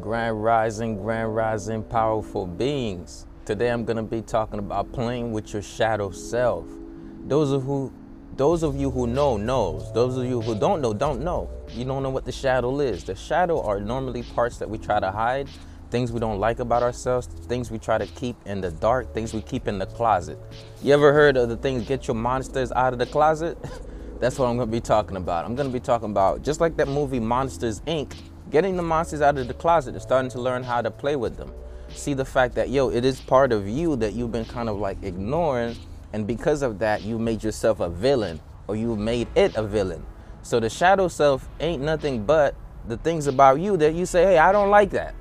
Grand Rising, Grand Rising, powerful beings. Today I'm going to be talking about playing with your shadow self. Those of who those of you who know knows. Those of you who don't know don't know. You don't know what the shadow is. The shadow are normally parts that we try to hide, things we don't like about ourselves, things we try to keep in the dark, things we keep in the closet. You ever heard of the things get your monsters out of the closet? That's what I'm going to be talking about. I'm going to be talking about just like that movie Monsters Inc getting the monsters out of the closet and starting to learn how to play with them. See the fact that, yo, it is part of you that you've been kind of like ignoring. And because of that, you made yourself a villain or you made it a villain. So the shadow self ain't nothing but the things about you that you say, hey, I don't like that.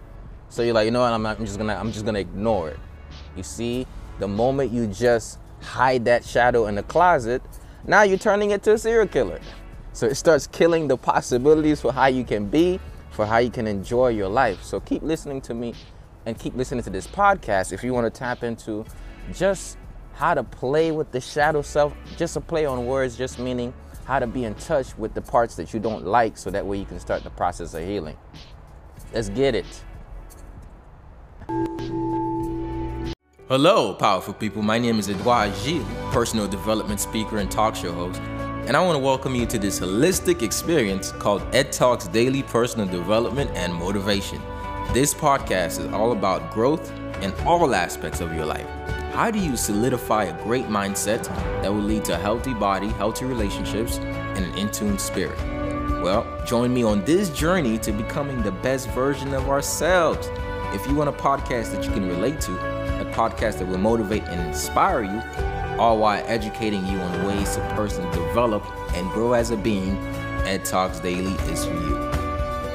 So you're like, you know what, I'm, not, I'm just gonna, I'm just gonna ignore it. You see, the moment you just hide that shadow in the closet, now you're turning it to a serial killer. So it starts killing the possibilities for how you can be for how you can enjoy your life. So keep listening to me and keep listening to this podcast if you want to tap into just how to play with the shadow self, just a play on words, just meaning how to be in touch with the parts that you don't like so that way you can start the process of healing. Let's get it. Hello, powerful people. My name is Edouard Gilles, personal development speaker and talk show host and I want to welcome you to this holistic experience called Ed Talks Daily Personal Development and Motivation. This podcast is all about growth in all aspects of your life. How do you solidify a great mindset that will lead to a healthy body, healthy relationships, and an in tune spirit? Well, join me on this journey to becoming the best version of ourselves. If you want a podcast that you can relate to, a podcast that will motivate and inspire you, all while educating you on ways to personally develop and grow as a being, Ed Talks Daily is for you.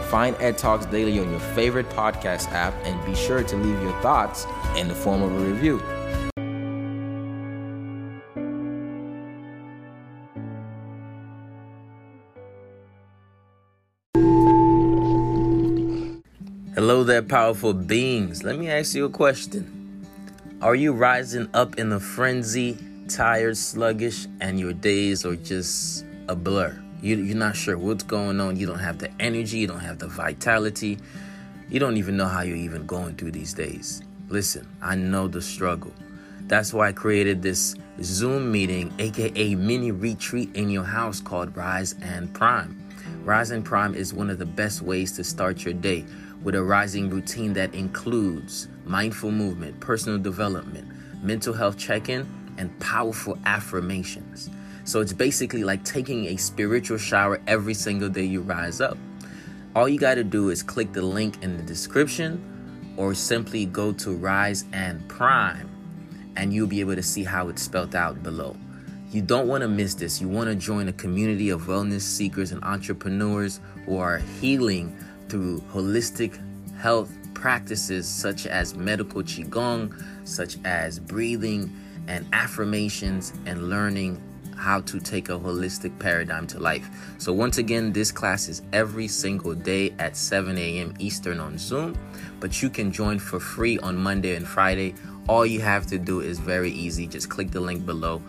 Find Ed Talks Daily on your favorite podcast app and be sure to leave your thoughts in the form of a review. Hello there, powerful beings. Let me ask you a question. Are you rising up in a frenzy tired, sluggish, and your days are just a blur. You, you're not sure what's going on. You don't have the energy, you don't have the vitality. You don't even know how you're even going through these days. Listen, I know the struggle. That's why I created this Zoom meeting, aka mini retreat in your house called Rise and Prime. Rise and Prime is one of the best ways to start your day with a rising routine that includes mindful movement, personal development, mental health check in, and powerful affirmations. So it's basically like taking a spiritual shower every single day you rise up. All you got to do is click the link in the description or simply go to Rise and Prime and you'll be able to see how it's spelled out below. You don't want to miss this. You want to join a community of wellness seekers and entrepreneurs who are healing through holistic health practices such as medical qigong, such as breathing and affirmations and learning how to take a holistic paradigm to life. So, once again, this class is every single day at 7 a.m. Eastern on Zoom, but you can join for free on Monday and Friday. All you have to do is very easy just click the link below,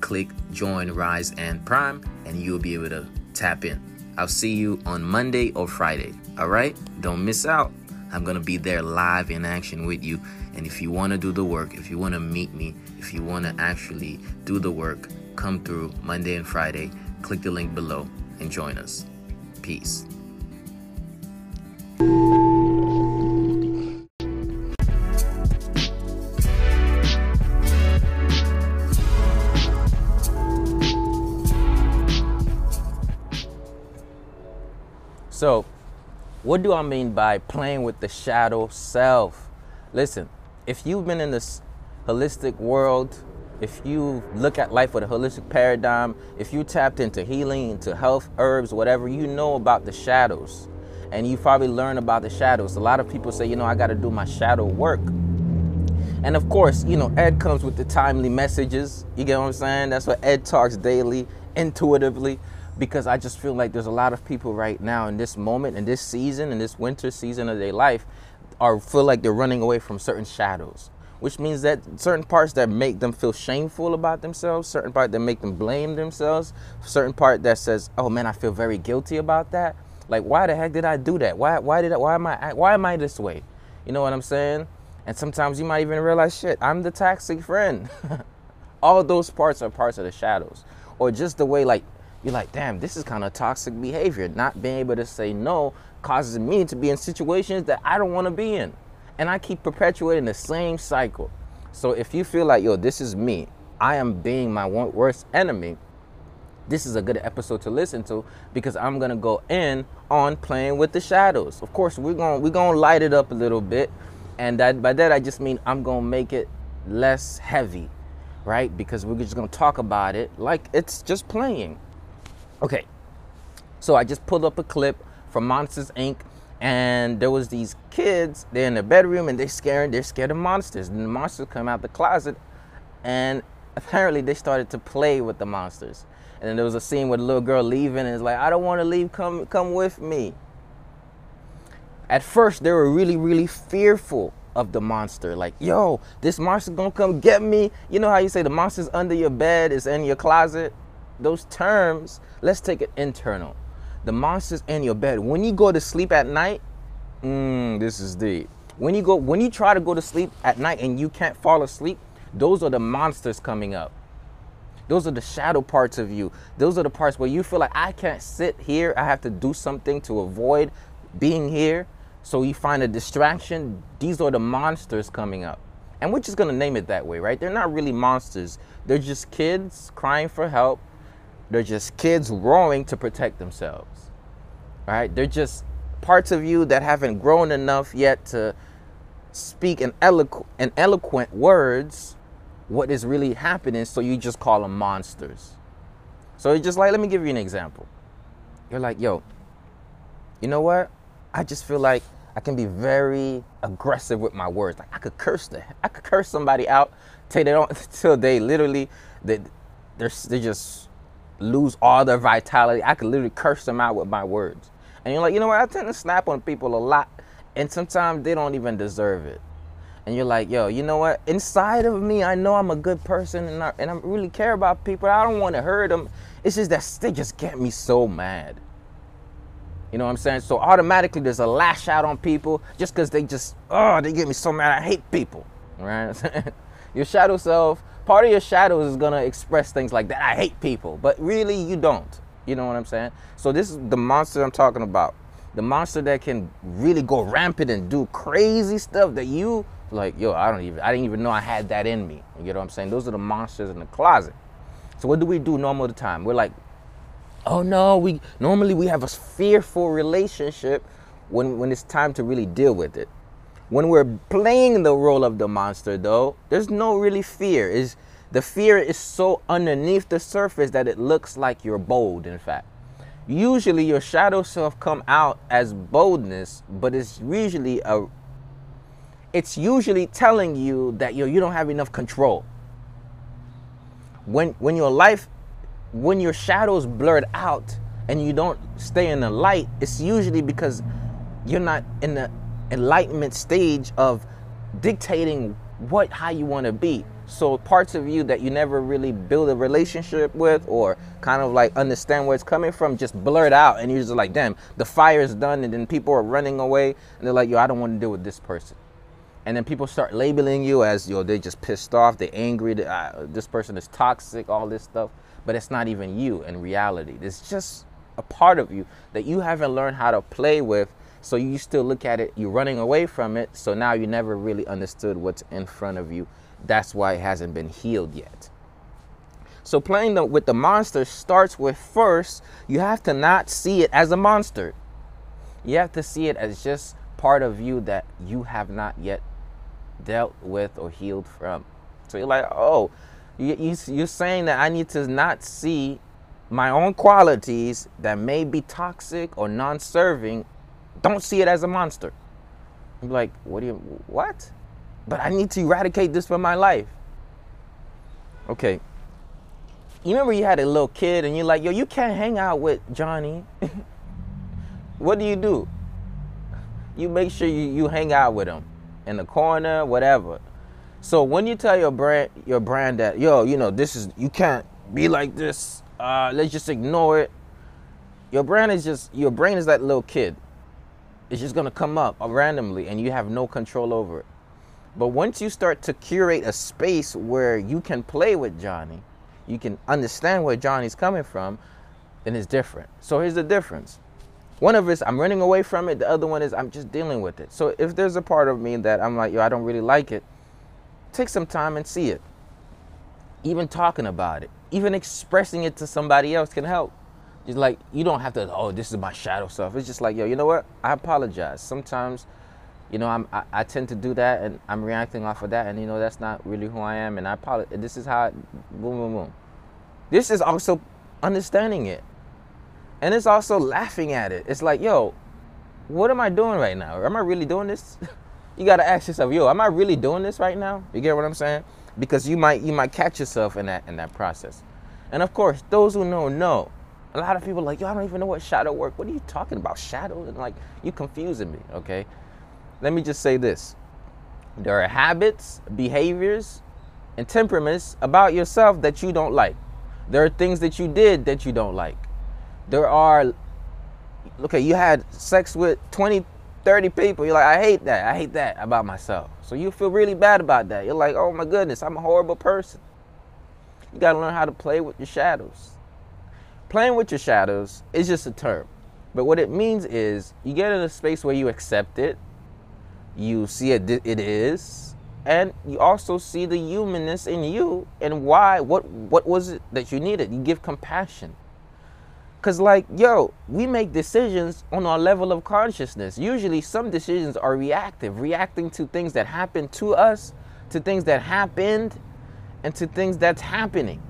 click join Rise and Prime, and you'll be able to tap in. I'll see you on Monday or Friday. All right? Don't miss out. I'm going to be there live in action with you. And if you want to do the work, if you want to meet me, if you want to actually do the work, come through Monday and Friday. Click the link below and join us. Peace. What do I mean by playing with the shadow self? Listen, if you've been in this holistic world, if you look at life with a holistic paradigm, if you tapped into healing, into health, herbs, whatever, you know about the shadows. And you probably learn about the shadows. A lot of people say, you know, I got to do my shadow work. And of course, you know, Ed comes with the timely messages. You get what I'm saying? That's what Ed talks daily, intuitively because I just feel like there's a lot of people right now in this moment, in this season, in this winter season of their life, are feel like they're running away from certain shadows. Which means that certain parts that make them feel shameful about themselves, certain part that make them blame themselves, certain part that says, "Oh man, I feel very guilty about that." Like, why the heck did I do that? Why, why did I, why am I, why am I this way? You know what I'm saying? And sometimes you might even realize, shit, I'm the toxic friend. All those parts are parts of the shadows. Or just the way, like, you're like, damn, this is kind of toxic behavior. Not being able to say no causes me to be in situations that I don't want to be in. And I keep perpetuating the same cycle. So if you feel like, yo, this is me, I am being my worst enemy, this is a good episode to listen to because I'm gonna go in on playing with the shadows. Of course, we're gonna we're gonna light it up a little bit, and that, by that I just mean I'm gonna make it less heavy, right? Because we're just gonna talk about it like it's just playing. Okay, so I just pulled up a clip from Monsters Inc. And there was these kids. They're in the bedroom and they're scared. They're scared of monsters. And the monsters come out the closet, and apparently they started to play with the monsters. And then there was a scene with a little girl leaving, and it's like, I don't want to leave. Come, come with me. At first, they were really, really fearful of the monster. Like, yo, this monster's gonna come get me. You know how you say the monster's under your bed, is in your closet? Those terms, let's take it internal the monsters in your bed. When you go to sleep at night, mm, this is deep. When you go, when you try to go to sleep at night and you can't fall asleep, those are the monsters coming up. Those are the shadow parts of you. Those are the parts where you feel like I can't sit here. I have to do something to avoid being here. So you find a distraction. These are the monsters coming up. And we're just gonna name it that way, right? They're not really monsters. They're just kids crying for help they're just kids roaring to protect themselves. Right? They're just parts of you that haven't grown enough yet to speak in, eloqu- in eloquent words what is really happening, so you just call them monsters. So it's just like, let me give you an example. You're like, yo, you know what? I just feel like I can be very aggressive with my words. Like I could curse the, I could curse somebody out till they don't, till they literally, they, they're, they're just lose all their vitality. I could literally curse them out with my words. And you're like, you know what? I tend to snap on people a lot, and sometimes they don't even deserve it. And you're like, yo, you know what? Inside of me, I know I'm a good person, and I, and I really care about people. I don't want to hurt them. It's just that they just get me so mad. You know what I'm saying? So automatically, there's a lash out on people just because they just, oh, they get me so mad. I hate people. Right? Your shadow self part of your shadows is gonna express things like that. I hate people, but really you don't. You know what I'm saying? So this is the monster I'm talking about. The monster that can really go rampant and do crazy stuff that you like, yo, I don't even I didn't even know I had that in me. You get what I'm saying? Those are the monsters in the closet. So what do we do normal the time? We're like, oh no, we normally we have a fearful relationship when when it's time to really deal with it. When we're playing the role of the monster, though, there's no really fear. Is the fear is so underneath the surface that it looks like you're bold. In fact, usually your shadow self come out as boldness, but it's usually a it's usually telling you that you you don't have enough control. When when your life when your shadows blurred out and you don't stay in the light, it's usually because you're not in the enlightenment stage of dictating what how you want to be. So parts of you that you never really build a relationship with or kind of like understand where it's coming from just blurt out and you're just like damn the fire is done and then people are running away and they're like yo i don't want to deal with this person. And then people start labeling you as yo they're just pissed off they're angry that, uh, this person is toxic all this stuff. But it's not even you in reality. It's just a part of you that you haven't learned how to play with so you still look at it, you're running away from it. So now you never really understood what's in front of you. That's why it hasn't been healed yet. So playing the, with the monster starts with first, you have to not see it as a monster. You have to see it as just part of you that you have not yet dealt with or healed from. So you're like, oh, you, you, you're saying that I need to not see my own qualities that may be toxic or non serving don't see it as a monster. I'm like, what do you, what? But I need to eradicate this from my life. Okay. You remember you had a little kid and you're like, yo, you can't hang out with Johnny. what do you do? You make sure you, you hang out with him in the corner, whatever. So when you tell your brand your brand that, yo, you know, this is you can't be like this, uh, let's just ignore it your brand is just your brain is that little kid. It's just gonna come up randomly, and you have no control over it. But once you start to curate a space where you can play with Johnny, you can understand where Johnny's coming from, then it's different. So here's the difference. One of us, I'm running away from it. The other one is I'm just dealing with it. So if there's a part of me that I'm like, yo, I don't really like it, take some time and see it. Even talking about it, even expressing it to somebody else can help. Just like you don't have to, oh, this is my shadow self. It's just like, yo, you know what? I apologize. Sometimes, you know, I'm, I, I tend to do that and I'm reacting off of that, and you know, that's not really who I am. And I apologize. This is how, I, boom, boom, boom. This is also understanding it. And it's also laughing at it. It's like, yo, what am I doing right now? Am I really doing this? you gotta ask yourself, yo, am I really doing this right now? You get what I'm saying? Because you might you might catch yourself in that in that process. And of course, those who know know. A lot of people like, yo, I don't even know what shadow work. What are you talking about? Shadow? And like you confusing me, okay? Let me just say this. There are habits, behaviors, and temperaments about yourself that you don't like. There are things that you did that you don't like. There are, okay, you had sex with 20, 30 people. You're like, I hate that. I hate that about myself. So you feel really bad about that. You're like, oh my goodness, I'm a horrible person. You got to learn how to play with your shadows. Playing with your shadows is just a term. But what it means is you get in a space where you accept it, you see it, it is, and you also see the humanness in you and why what what was it that you needed? You give compassion. Because like yo we make decisions on our level of consciousness. Usually some decisions are reactive reacting to things that happen to us to things that happened and to things that's happening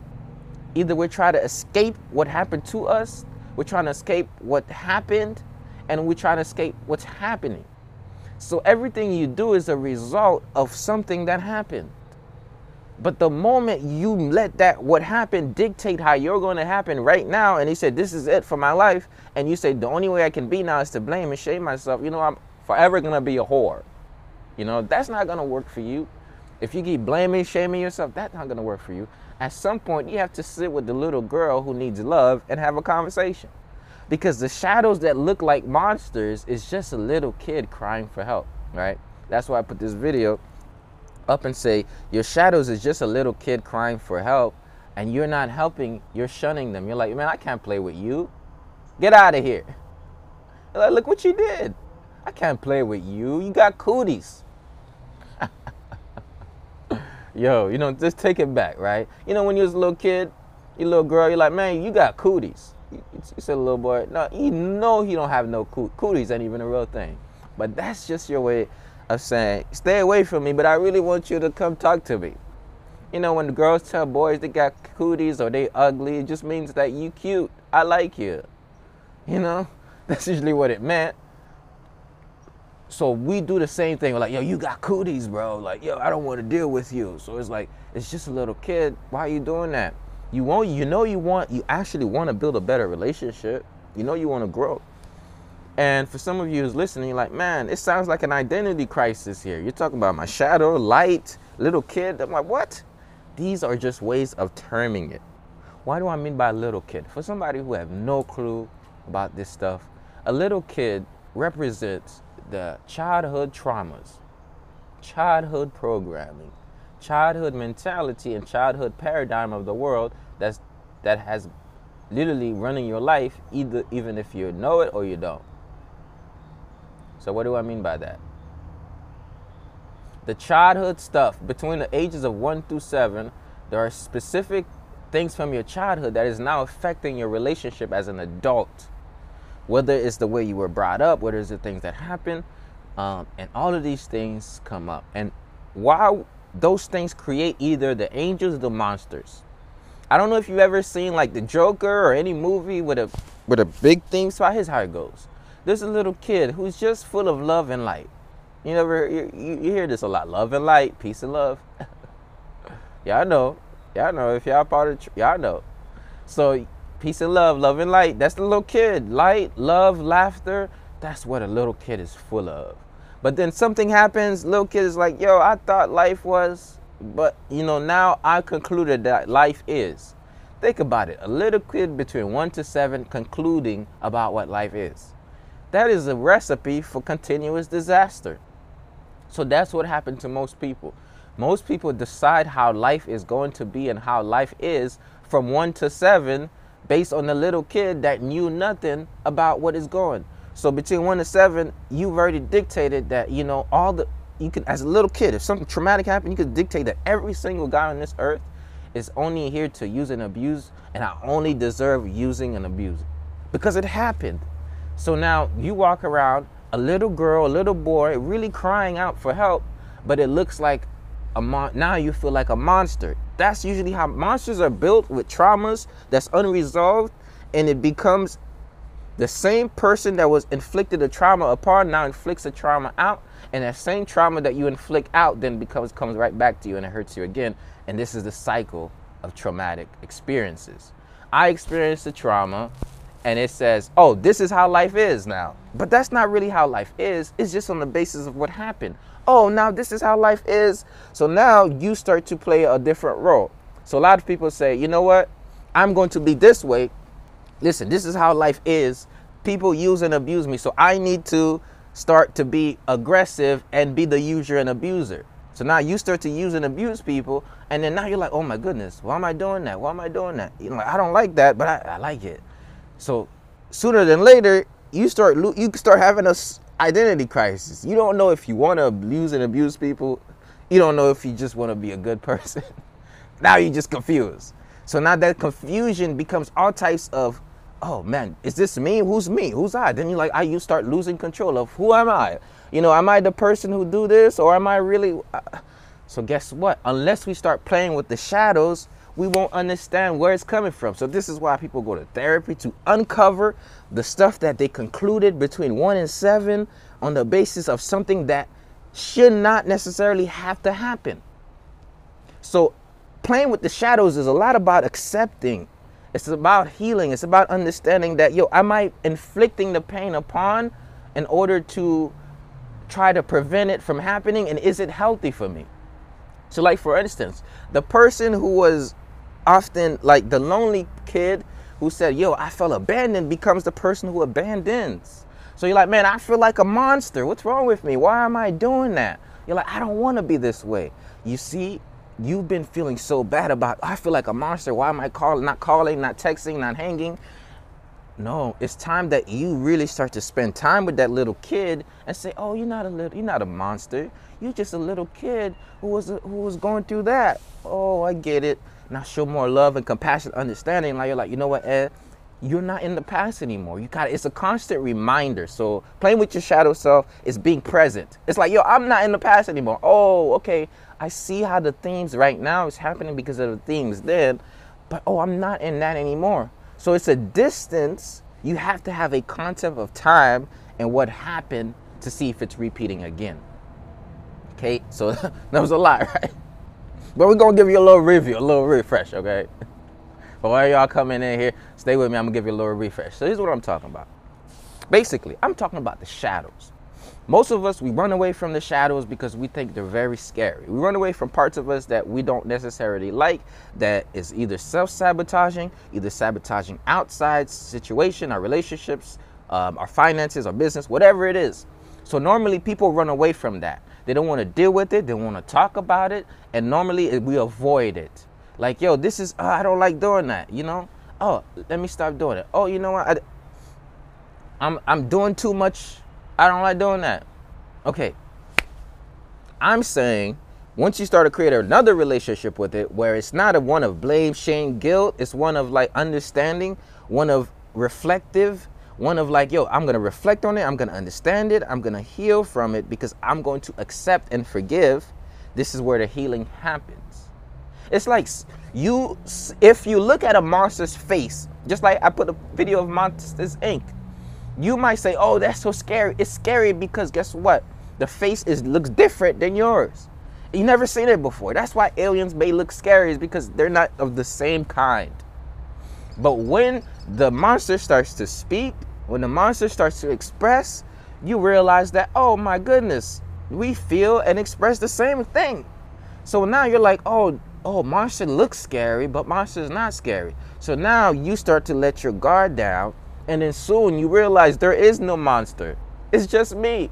either we're trying to escape what happened to us we're trying to escape what happened and we're trying to escape what's happening so everything you do is a result of something that happened. But the moment you let that what happened dictate how you're going to happen right now, and he said, This is it for my life, and you say, The only way I can be now is to blame and shame myself, you know, I'm forever going to be a whore. You know, that's not going to work for you. If you keep blaming, shaming yourself, that's not going to work for you. At some point, you have to sit with the little girl who needs love and have a conversation because the shadows that look like monsters is just a little kid crying for help, right? That's why I put this video up and say your shadows is just a little kid crying for help and you're not helping, you're shunning them. You're like, man, I can't play with you. Get out of here. Like, look what you did. I can't play with you. You got cooties. Yo, you know, just take it back, right? You know, when you was a little kid, you little girl, you're like, man, you got cooties. You said, a little boy, no, you know he don't have no cooties ain't even a real thing. But that's just your way of saying, stay away from me, but I really want you to come talk to me. You know, when the girls tell boys they got cooties or they ugly, it just means that you cute. I like you. You know, that's usually what it meant. So we do the same thing. We're like, yo, you got cooties, bro. Like, yo, I don't want to deal with you. So it's like, it's just a little kid. Why are you doing that? You want, you know, you want, you actually want to build a better relationship. You know, you want to grow. And for some of you who's listening, like, man, it sounds like an identity crisis here. You're talking about my shadow, light, little kid. I'm like, what? These are just ways of terming it. Why do I mean by little kid? For somebody who have no clue about this stuff, a little kid represents the childhood traumas, childhood programming, childhood mentality and childhood paradigm of the world that's that has literally running your life either even if you know it or you don't. So what do I mean by that? The childhood stuff between the ages of 1 through 7, there are specific things from your childhood that is now affecting your relationship as an adult. Whether it's the way you were brought up, whether it's the things that happen, um, and all of these things come up. And while those things create either the angels or the monsters. I don't know if you've ever seen like the Joker or any movie with a with a big theme So Here's how it goes. There's a little kid who's just full of love and light. You never you, you hear this a lot. Love and light, peace and love. y'all know. Y'all know if y'all part of y'all know. So peace and love, love and light. That's the little kid. Light, love, laughter. That's what a little kid is full of. But then something happens, little kid is like, yo, I thought life was, but you know, now I concluded that life is. Think about it. A little kid between one to seven concluding about what life is. That is a recipe for continuous disaster. So that's what happened to most people. Most people decide how life is going to be and how life is from one to seven based on the little kid that knew nothing about what is going. So between one to seven, you've already dictated that, you know, all the you can as a little kid, if something traumatic happened, you could dictate that every single guy on this earth is only here to use and abuse, and I only deserve using and abusing. Because it happened. So now you walk around, a little girl, a little boy, really crying out for help, but it looks like a mon- now you feel like a monster. That's usually how monsters are built with traumas that's unresolved, and it becomes the same person that was inflicted a trauma upon now inflicts a trauma out, and that same trauma that you inflict out then becomes comes right back to you and it hurts you again. And this is the cycle of traumatic experiences. I experienced the trauma, and it says, "Oh, this is how life is now." But that's not really how life is. It's just on the basis of what happened. Oh, now this is how life is. So now you start to play a different role. So a lot of people say, "You know what? I'm going to be this way listen, this is how life is. People use and abuse me. So I need to start to be aggressive and be the user and abuser. So now you start to use and abuse people, and then now you're like, oh my goodness, why am I doing that? Why am I doing that? You know, I don't like that, but I, I like it. So sooner than later, you start you start having a identity crisis. You don't know if you want to abuse and abuse people. You don't know if you just want to be a good person. now you're just confused. So now that confusion becomes all types of oh man, is this me? Who's me? Who's I? Then you like, I you start losing control of who am I? You know, am I the person who do this or am I really? Uh, so guess what? Unless we start playing with the shadows, we won't understand where it's coming from. So this is why people go to therapy to uncover the stuff that they concluded between one and seven on the basis of something that should not necessarily have to happen. So playing with the shadows is a lot about accepting it's about healing. It's about understanding that, yo, am I inflicting the pain upon in order to try to prevent it from happening? And is it healthy for me? So, like, for instance, the person who was often like the lonely kid who said, yo, I felt abandoned becomes the person who abandons. So you're like, man, I feel like a monster. What's wrong with me? Why am I doing that? You're like, I don't want to be this way. You see, you've been feeling so bad about I feel like a monster. Why am I not calling, not texting, not hanging? No, it's time that you really start to spend time with that little kid and say, "Oh, you're not a little you're not a monster. You're just a little kid who was who was going through that." Oh, I get it. Now show more love and compassion, understanding. Like you're like, "You know what, Ed? You're not in the past anymore. You got it's a constant reminder. So playing with your shadow self is being present. It's like, yo, I'm not in the past anymore. Oh, okay. I see how the themes right now is happening because of the themes then, but oh, I'm not in that anymore. So it's a distance. You have to have a concept of time and what happened to see if it's repeating again. Okay, so that was a lot, right? But we're gonna give you a little review, a little refresh, okay? But while y'all coming in here, stay with me. I'm gonna give you a little refresh. So here's what I'm talking about. Basically, I'm talking about the shadows. Most of us, we run away from the shadows because we think they're very scary. We run away from parts of us that we don't necessarily like, that is either self sabotaging, either sabotaging outside situation, our relationships, um, our finances, our business, whatever it is. So normally people run away from that. They don't want to deal with it, they want to talk about it, and normally eh, we avoid it. Like, yo, this is, oh, I don't like doing that, you know? Oh, let me stop doing it. Oh, you know what? I, I'm, I'm doing too much I don't like doing that. Okay. I'm saying once you start to create another relationship with it where it's not a one of blame, shame, guilt, it's one of like understanding, one of reflective, one of like, yo, I'm gonna reflect on it, I'm gonna understand it, I'm gonna heal from it because I'm going to accept and forgive. This is where the healing happens. It's like you, if you look at a monster's face, just like I put a video of Monsters Inc you might say, "Oh, that's so scary." It's scary because guess what? The face is looks different than yours. You never seen it before. That's why aliens may look scary is because they're not of the same kind. But when the monster starts to speak, when the monster starts to express, you realize that, "Oh my goodness, we feel and express the same thing." So now you're like, "Oh, oh, monster looks scary, but monster is not scary. So now you start to let your guard down, and then soon you realize there is no monster. It's just me.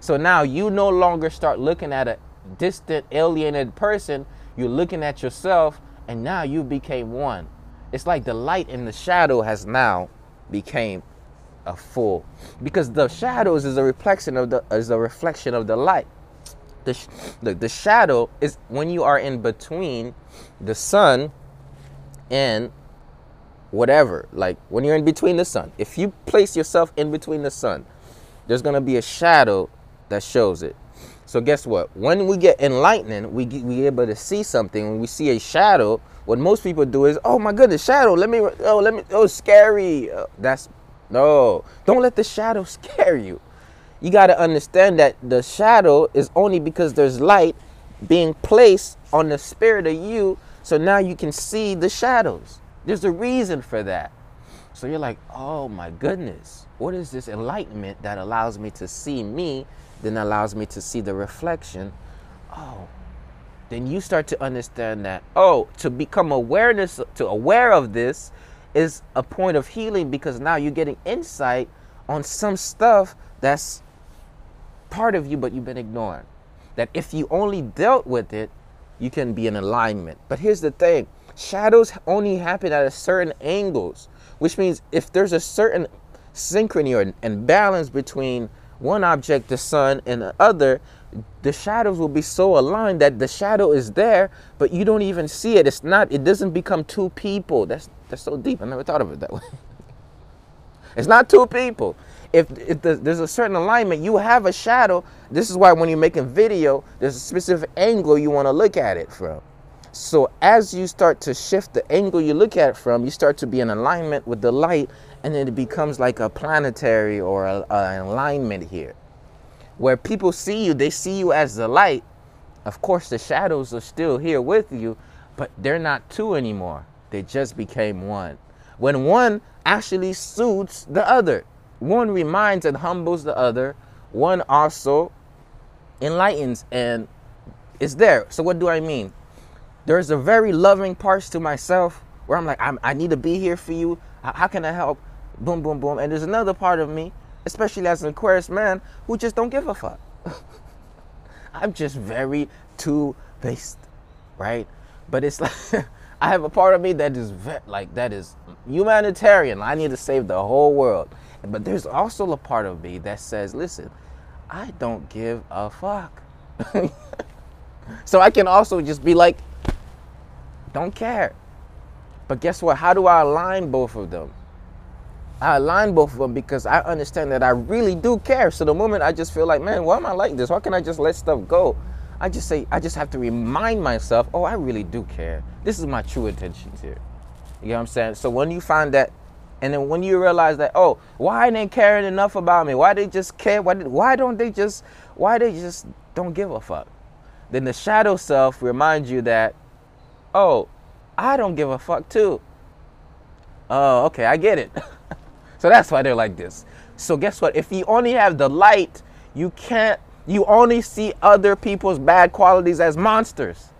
So now you no longer start looking at a distant, alienated person. You're looking at yourself, and now you became one. It's like the light and the shadow has now became a full because the shadows is a reflection of the is a reflection of the light the, the, the shadow is when you are in between the sun and whatever. Like when you're in between the sun. If you place yourself in between the sun, there's going to be a shadow that shows it. So guess what? When we get enlightened, we get, we able to see something. When we see a shadow, what most people do is, oh my goodness, shadow. Let me, oh let me, oh scary. Uh, that's no. Don't let the shadow scare you you got to understand that the shadow is only because there's light being placed on the spirit of you. So now you can see the shadows. There's a reason for that. So you're like, oh my goodness, what is this enlightenment that allows me to see me, then allows me to see the reflection? Oh, then you start to understand that, oh, to become awareness, to aware of this is a point of healing because now you're getting insight on some stuff that's part of you, but you've been ignoring. That if you only dealt with it, you can be in alignment. But here's the thing shadows only happen at a certain angles, which means if there's a certain synchrony or and balance between one object, the sun, and the other, the shadows will be so aligned that the shadow is there, but you don't even see it. It's not, it doesn't become two people. That's that's so deep. I never thought of it that way. it's not two people if, if the, there's a certain alignment, you have a shadow. This is why when you're making video, there's a specific angle you want to look at it from. So as you start to shift the angle you look at it from, you start to be in alignment with the light, and then it becomes like a planetary or an alignment here. Where people see you, they see you as the light. Of course, the shadows are still here with you, but they're not two anymore. They just became one. When one actually suits the other. One reminds and humbles the other. One also enlightens and is there. So what do I mean? There's a very loving parts to myself where I'm like, i need to be here for you. How can I help? Boom, boom, boom. And there's another part of me, especially as an Aquarius man, who just don't give a fuck. I'm just very two based, right? But it's like I have a part of me that is ve- like that is humanitarian. I need to save the whole world. But there's also a part of me that says, listen, I don't give a fuck. so I can also just be like, don't care. But guess what? How do I align both of them? I align both of them because I understand that I really do care. So the moment I just feel like, man, why am I like this? Why can't I just let stuff go? I just say, I just have to remind myself, oh, I really do care. This is my true intentions here. You know what I'm saying? So when you find that and then when you realize that, oh, why they caring enough about me? Why they just care? Why, why don't they just, why they just don't give a fuck? Then the shadow self reminds you that, oh, I don't give a fuck too. Oh, okay, I get it. so that's why they're like this. So guess what? If you only have the light, you can't, you only see other people's bad qualities as monsters.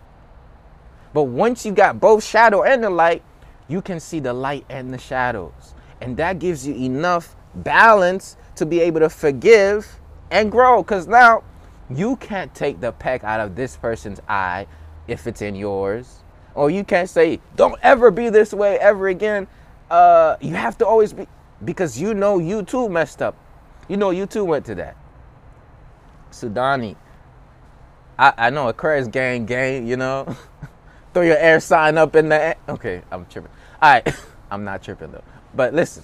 But once you got both shadow and the light, you can see the light and the shadows. And that gives you enough balance to be able to forgive and grow. Because now you can't take the peck out of this person's eye if it's in yours. Or you can't say, don't ever be this way ever again. Uh, you have to always be, because you know you too messed up. You know you too went to that. Sudani. I, I know Aquarius gang gang, you know. Throw your air sign up in the Okay, I'm tripping. All right, I'm not tripping though. But listen,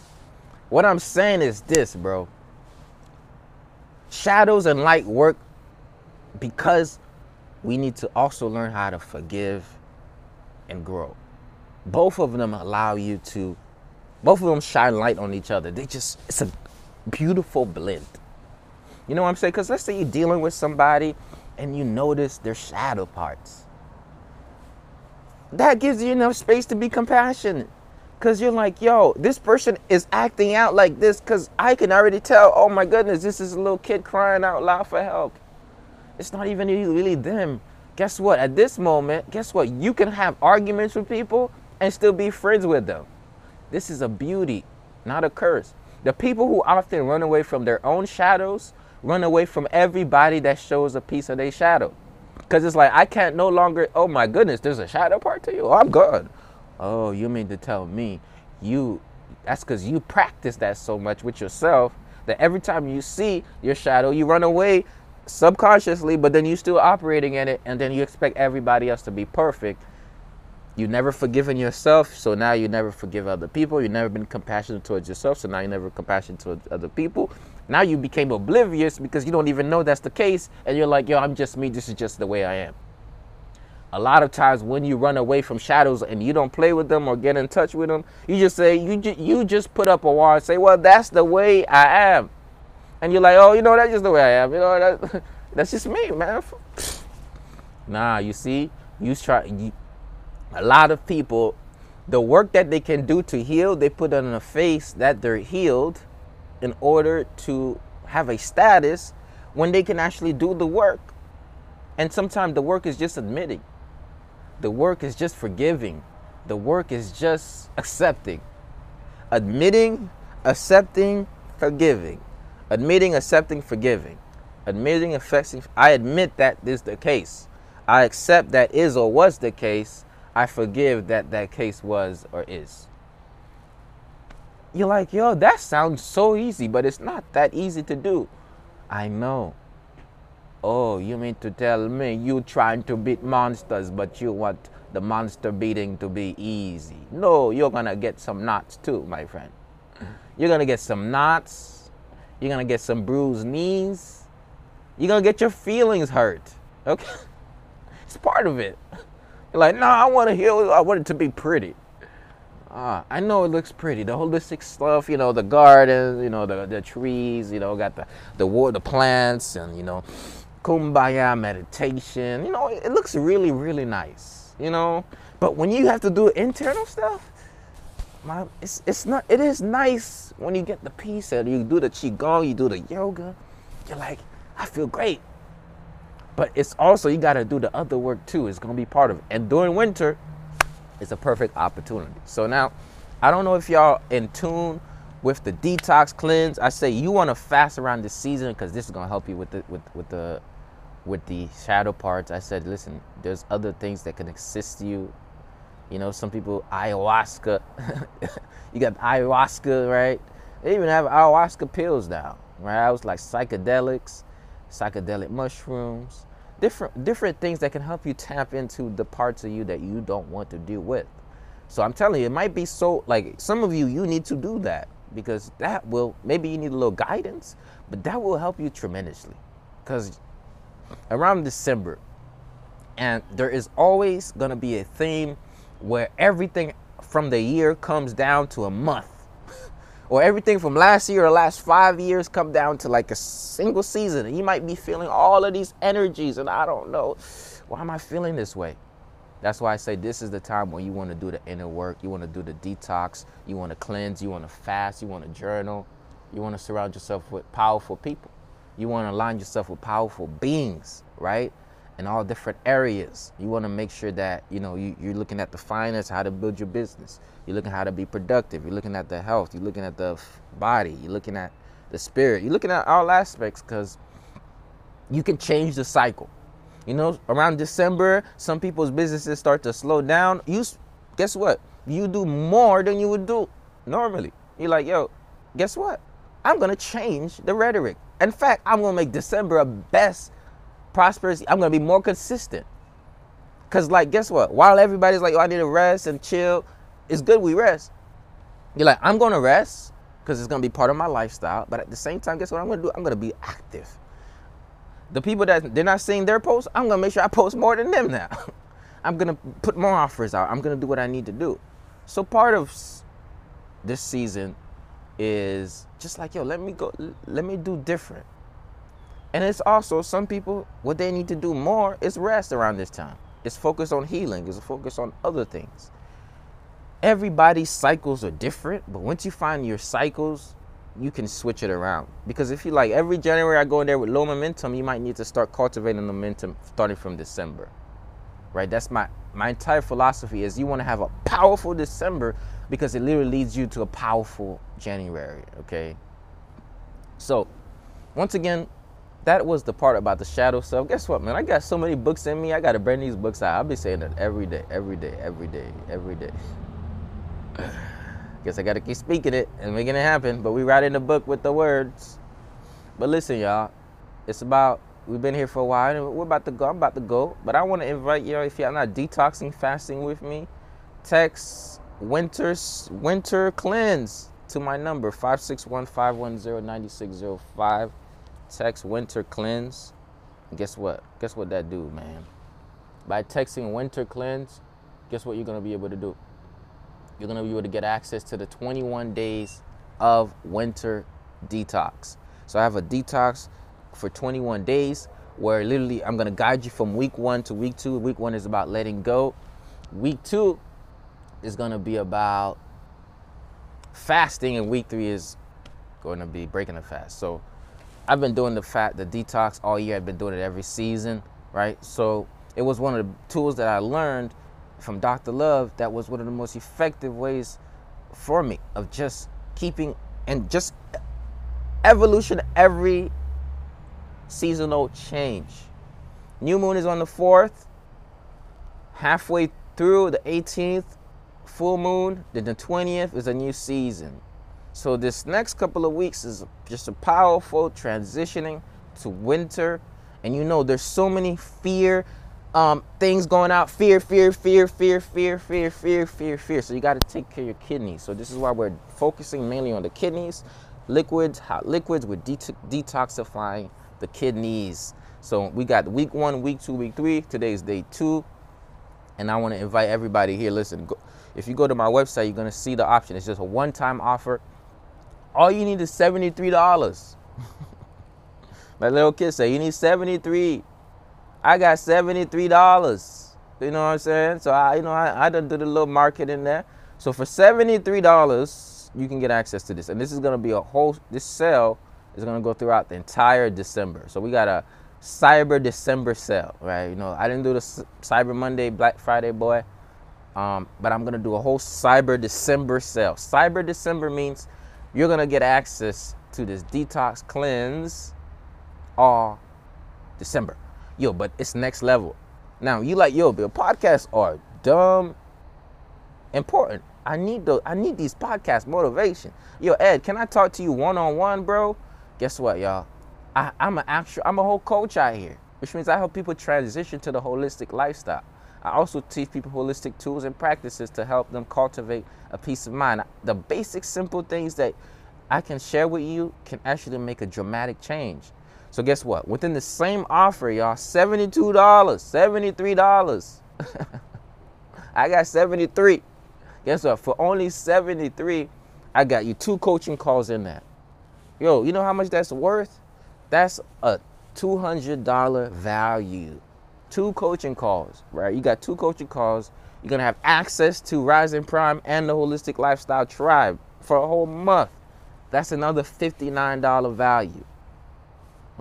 what I'm saying is this, bro. Shadows and light work because we need to also learn how to forgive and grow. Both of them allow you to, both of them shine light on each other. They just, it's a beautiful blend. You know what I'm saying? Because let's say you're dealing with somebody and you notice their shadow parts that gives you enough space to be compassionate. Because you're like, yo, this person is acting out like this because I can already tell, oh my goodness, this is a little kid crying out loud for help. It's not even really them. guess what? At this moment, guess what? You can have arguments with people and still be friends with them. This is a beauty, not a curse. The people who often run away from their own shadows run away from everybody that shows a piece of their shadow. Because it's like, I can't no longer, oh my goodness, there's a shadow part to you. Oh, I'm good. Oh, you mean to tell me you, that's because you practice that so much with yourself that every time you see your shadow, you run away subconsciously, but then you're still operating in it, and then you expect everybody else to be perfect. You never forgiven yourself, so now you never forgive other people. You never been compassionate towards yourself, so now you never compassionate towards other people. Now you became oblivious because you don't even know that's the case, and you're like, yo, I'm just me. This is just the way I am. A lot of times when you run away from shadows and you don't play with them or get in touch with them, you just say you ju- you just put up a wall and say, well, that's the way I am, and you're like, oh, you know, that's just the way I am. You know, that, that's just me, man. Nah, you see, you try. You, a lot of people, the work that they can do to heal, they put on a face that they're healed in order to have a status when they can actually do the work. And sometimes the work is just admitting, the work is just forgiving, the work is just accepting. Admitting, accepting, forgiving. Admitting, accepting, forgiving. Admitting, accepting. I admit that this is the case. I accept that is or was the case. I forgive that that case was or is. You're like, yo, that sounds so easy, but it's not that easy to do. I know. Oh, you mean to tell me you trying to beat monsters, but you want the monster beating to be easy? No, you're gonna get some knots too, my friend. You're gonna get some knots. You're gonna get some bruised knees. You're gonna get your feelings hurt. Okay? It's part of it. Like, no, I want to heal. I want it to be pretty. Ah, I know it looks pretty. The holistic stuff, you know, the gardens, you know, the, the trees, you know, got the the water, the plants, and you know, kumbaya meditation. You know, it, it looks really, really nice. You know, but when you have to do internal stuff, my, it's it's not. It is nice when you get the peace and you do the qigong, you do the yoga. You're like, I feel great. But it's also you got to do the other work too. It's gonna be part of it. And during winter, it's a perfect opportunity. So now, I don't know if y'all in tune with the detox cleanse. I say you want to fast around this season because this is gonna help you with the with with the with the shadow parts. I said, listen, there's other things that can assist you. You know, some people ayahuasca. you got ayahuasca, right? They even have ayahuasca pills now, right? I was like psychedelics, psychedelic mushrooms, different different things that can help you tap into the parts of you that you don't want to deal with. So I'm telling you, it might be so like some of you you need to do that because that will maybe you need a little guidance, but that will help you tremendously. Cuz around December and there is always going to be a theme where everything from the year comes down to a month or everything from last year or last five years come down to like a single season and you might be feeling all of these energies and i don't know why am i feeling this way that's why i say this is the time when you want to do the inner work you want to do the detox you want to cleanse you want to fast you want to journal you want to surround yourself with powerful people you want to align yourself with powerful beings right in all different areas. You want to make sure that you know you, you're looking at the finance, how to build your business. You're looking at how to be productive. You're looking at the health. You're looking at the body. You're looking at the spirit. You're looking at all aspects because you can change the cycle. You know, around December, some people's businesses start to slow down. You guess what? You do more than you would do normally. You're like, yo, guess what? I'm gonna change the rhetoric. In fact, I'm gonna make December a best prosperous. I'm gonna be more consistent. Cause like, guess what? While everybody's like, oh, I need to rest and chill, it's good we rest. You're like, I'm gonna rest because it's gonna be part of my lifestyle. But at the same time, guess what I'm gonna do? I'm gonna be active. The people that they're not seeing their posts, I'm gonna make sure I post more than them now. I'm gonna put more offers out. I'm gonna do what I need to do. So part of this season is just like, yo, let me go, let me do different. And it's also some people, what they need to do more is rest around this time. It's focus on healing, it's focus on other things. Everybody's cycles are different, but once you find your cycles, you can switch it around. Because if you like every January I go in there with low momentum, you might need to start cultivating momentum starting from December. right? That's my my entire philosophy is you want to have a powerful December because it literally leads you to a powerful January, okay? So, once again, that was the part about the shadow self. Guess what, man? I got so many books in me. I got to bring these books out. I'll be saying it every day, every day, every day, every day. Guess I got to keep speaking it and making it happen. But we write in the book with the words. But listen, y'all, it's about we've been here for a while and we're about to go. I'm about to go. But I want to invite y'all if y'all not detoxing, fasting with me, text winter's winter cleanse to my number 561-510-9605 text winter cleanse guess what guess what that do man by texting winter cleanse guess what you're to be able to do you're going to be able to get access to the 21 days of winter detox. So i have a detox for 21 days where literally i'm going to guide you from week one to week two. Week one is about letting go. Week two is going to be about fasting and week three is going to be breaking the fast. So i've been doing the fat the detox all year. I've been doing it every season right? So it was one of the tools that i learned from dr love that was one of the most effective ways for me of just keeping and just evolution every seasonal change new moon is on the 4th halfway through the 18th full moon, then the 20th is a new season. So this next couple of weeks is just a powerful transitioning to winter. And you know, there's so many fear um, things going out. Fear, fear, fear, fear, fear, fear, fear, fear, fear. So you got to take care of your kidneys. So this is why we're focusing mainly on the kidneys, liquids, hot liquids. We're det- detoxifying the kidneys. So we got week one, week two, week three. Today is day two. And I want to invite everybody here. Listen, go, if you go to my website, you're gonna see the option. It's just a one-time offer. All you need is $73. my little kid said, you need 73. I got $73. You know what I'm saying? So I, you know, I, I done did a little marketing there. So for $73, you can get access to this. And this is gonna be a whole this sale is gonna go throughout the entire December. So we got a Cyber December sale, right? You know, I didn't do the Cyber Monday, Black Friday, boy. Um, but I'm gonna do a whole Cyber December sale. Cyber December means you're gonna get access to this detox cleanse all December. Yo, but it's next level. Now you like, yo, Bill, podcasts are dumb important. I need the I need these podcast motivation. Yo, Ed, can I talk to you one on one, bro? Guess what, y'all? I, I'm an actual I'm a whole coach out here, which means I help people transition to the holistic lifestyle. I also teach people holistic tools and practices to help them cultivate a peace of mind. The basic, simple things that I can share with you can actually make a dramatic change. So guess what? Within the same offer, y'all, $72, $73. I got 73. Guess what? For only 73, I got you two coaching calls in that. Yo, you know how much that's worth? That's a $200 value two coaching calls, right? You got two coaching calls. You're gonna have access to Rising Prime and the Holistic Lifestyle Tribe for a whole month. That's another $59 value.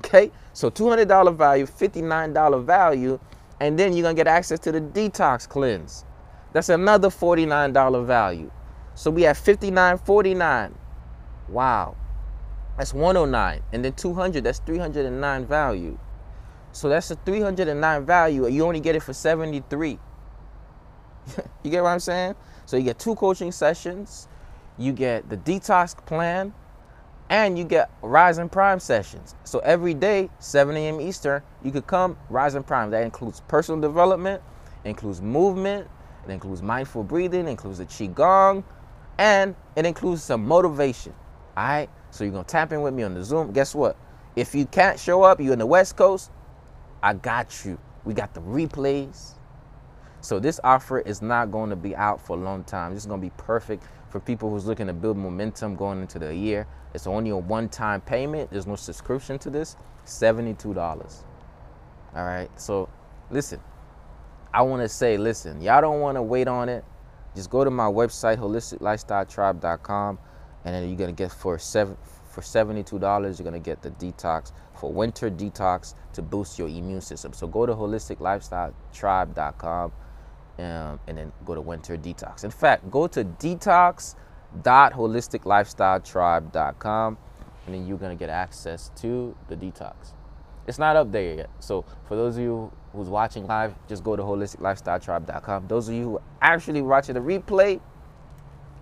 Okay? So $200 value, $59 value, and then you're gonna get access to the detox cleanse. That's another $49 value. So we have $59.49 Wow. That's 109. And then 200, that's 309 value. So that's a 309 value. And you only get it for 73. you get what I'm saying? So you get two coaching sessions, you get the detox plan, and you get Rising Prime sessions. So every day, 7 a.m. Eastern, you could come Rising Prime. That includes personal development, includes movement, it includes mindful breathing, includes the Qigong, and it includes some motivation. All right? So you're going to tap in with me on the Zoom. Guess what? If you can't show up, you're in the West Coast, I got you. We got the replays. So this offer is not going to be out for a long time. This is going to be perfect for people who's looking to build momentum going into the year. It's only a one-time payment. There's no subscription to this. $72. All right. So listen, I want to say, listen, y'all don't want to wait on it. Just go to my website, holisticlifestyletribe.com, and then you're to get for seven for $72, you're to get the detox for winter detox to boost your immune system. So go to holisticlifestyletribe.com um, and then go to winter detox. In fact, go to detox.holisticlifestyletribe.com and then you're going to get access to the detox. It's not up there yet. So for those of you who's watching live, just go to holisticlifestyletribe.com. Those of you who actually watching the replay,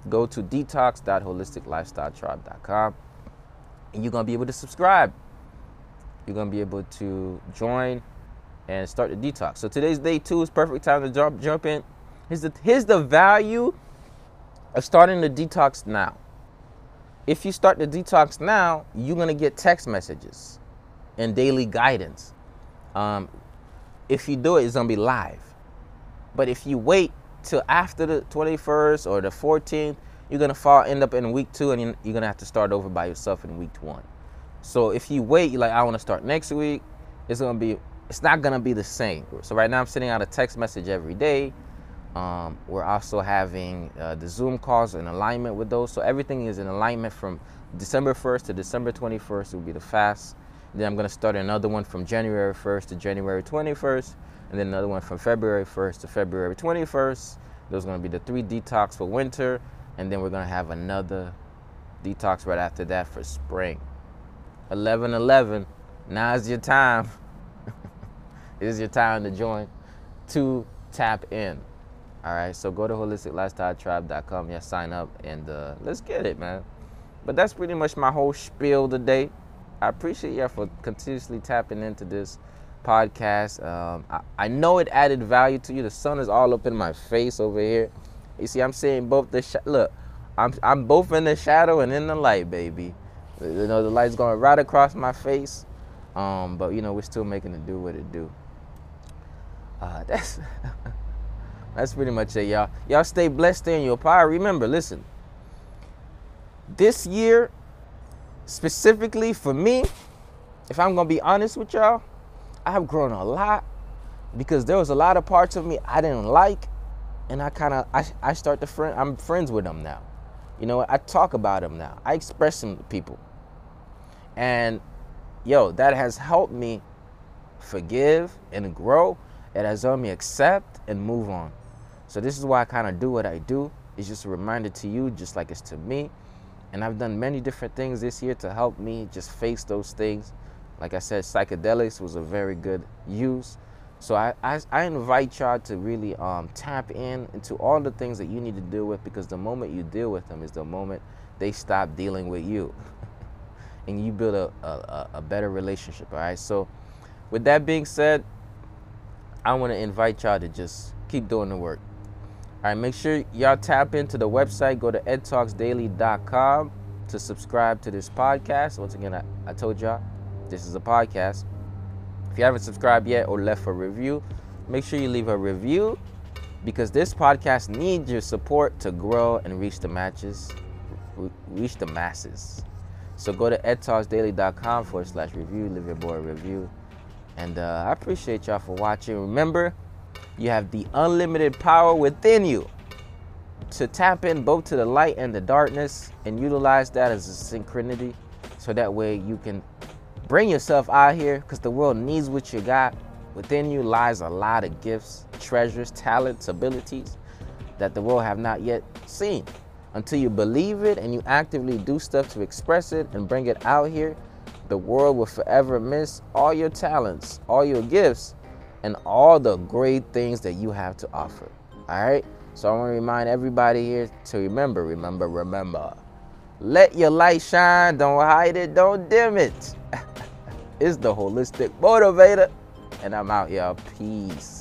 go to detox.holisticlifestyletribe.com and you're going to be able to subscribe. You're going to be able to join and start the detox. So today's day two is perfect time to jump jump in. Here's the here's the value of starting the detox now. If you start the detox now, you're gonna get text messages and daily guidance. Um, if you do it, it's gonna be live. But if you wait till after the 21st or the 14th, you're gonna fall end up in week two, and you're gonna have to start over by yourself in week one. So if you wait, you're like, I want to start next week. It's gonna be, it's not gonna be the same. So right now, I'm sending out a text message every day. Um, we're also having uh, the Zoom calls in alignment with those. So everything is in alignment from December 1st to December 21st will be the fast. Then I'm gonna start another one from January 1st to January 21st, and then another one from February 1st to February 21st. Those are gonna be the three detox for winter, and then we're gonna have another detox right after that for spring. 11 11, now's your time. It is your time to join to tap in. All right, so go to holisticlifestyletribe.com, yeah, sign up, and uh, let's get it, man. But that's pretty much my whole spiel today. I appreciate y'all for continuously tapping into this podcast. Um, I, I, know it added value to you. The sun is all up in my face over here. You see, I'm seeing both the sh- look. I'm I'm both in the shadow and in the light, baby. You know, the light's going right across my face. Um, but you know, we're still making it do what it do. Uh, that's that's pretty much it, y'all. Y'all stay blessed, in your power. Remember, listen. This year specifically for me, if I'm gonna be honest with y'all, I have grown a lot because there was a lot of parts of me I didn't like, and I kind of I, I start to friend I'm friends with them now. You know, I talk about them now. I express them to people, and yo, that has helped me forgive and grow. It has helped me accept and move on. So this is why I kind of do what I do. It's just a reminder to you, just like it's to me. And I've done many different things this year to help me just face those things. Like I said, psychedelics was a very good use. So I, I, I invite y'all to really um, tap in into all the things that you need to deal with because the moment you deal with them is the moment they stop dealing with you. and you build a, a, a better relationship, all right? So with that being said, I want to invite y'all to just keep doing the work. All right, make sure y'all tap into the website. Go to edtalksdaily.com to subscribe to this podcast. Once again, I, I told y'all this is a podcast. If you haven't subscribed yet or left a review, make sure you leave a review because this podcast needs your support to grow and reach the matches, reach the masses. So go to edtalksdaily.com forward slash review, leave your boy a review. And uh, I appreciate y'all for watching. Remember, you have the unlimited power within you to tap in both to the light and the darkness and utilize that as a synchronicity so that way you can bring yourself out here because the world needs what you got. Within you lies a lot of gifts, treasures, talents, abilities that the world have not yet seen. Until you believe it and you actively do stuff to express it and bring it out here, the world will forever miss all your talents, all your gifts, and all the great things that you have to offer. All right? So I want to remind everybody here to remember, remember, remember. Let your light shine. Don't hide it. Don't dim it. it's the holistic motivator. And I'm out here. Peace.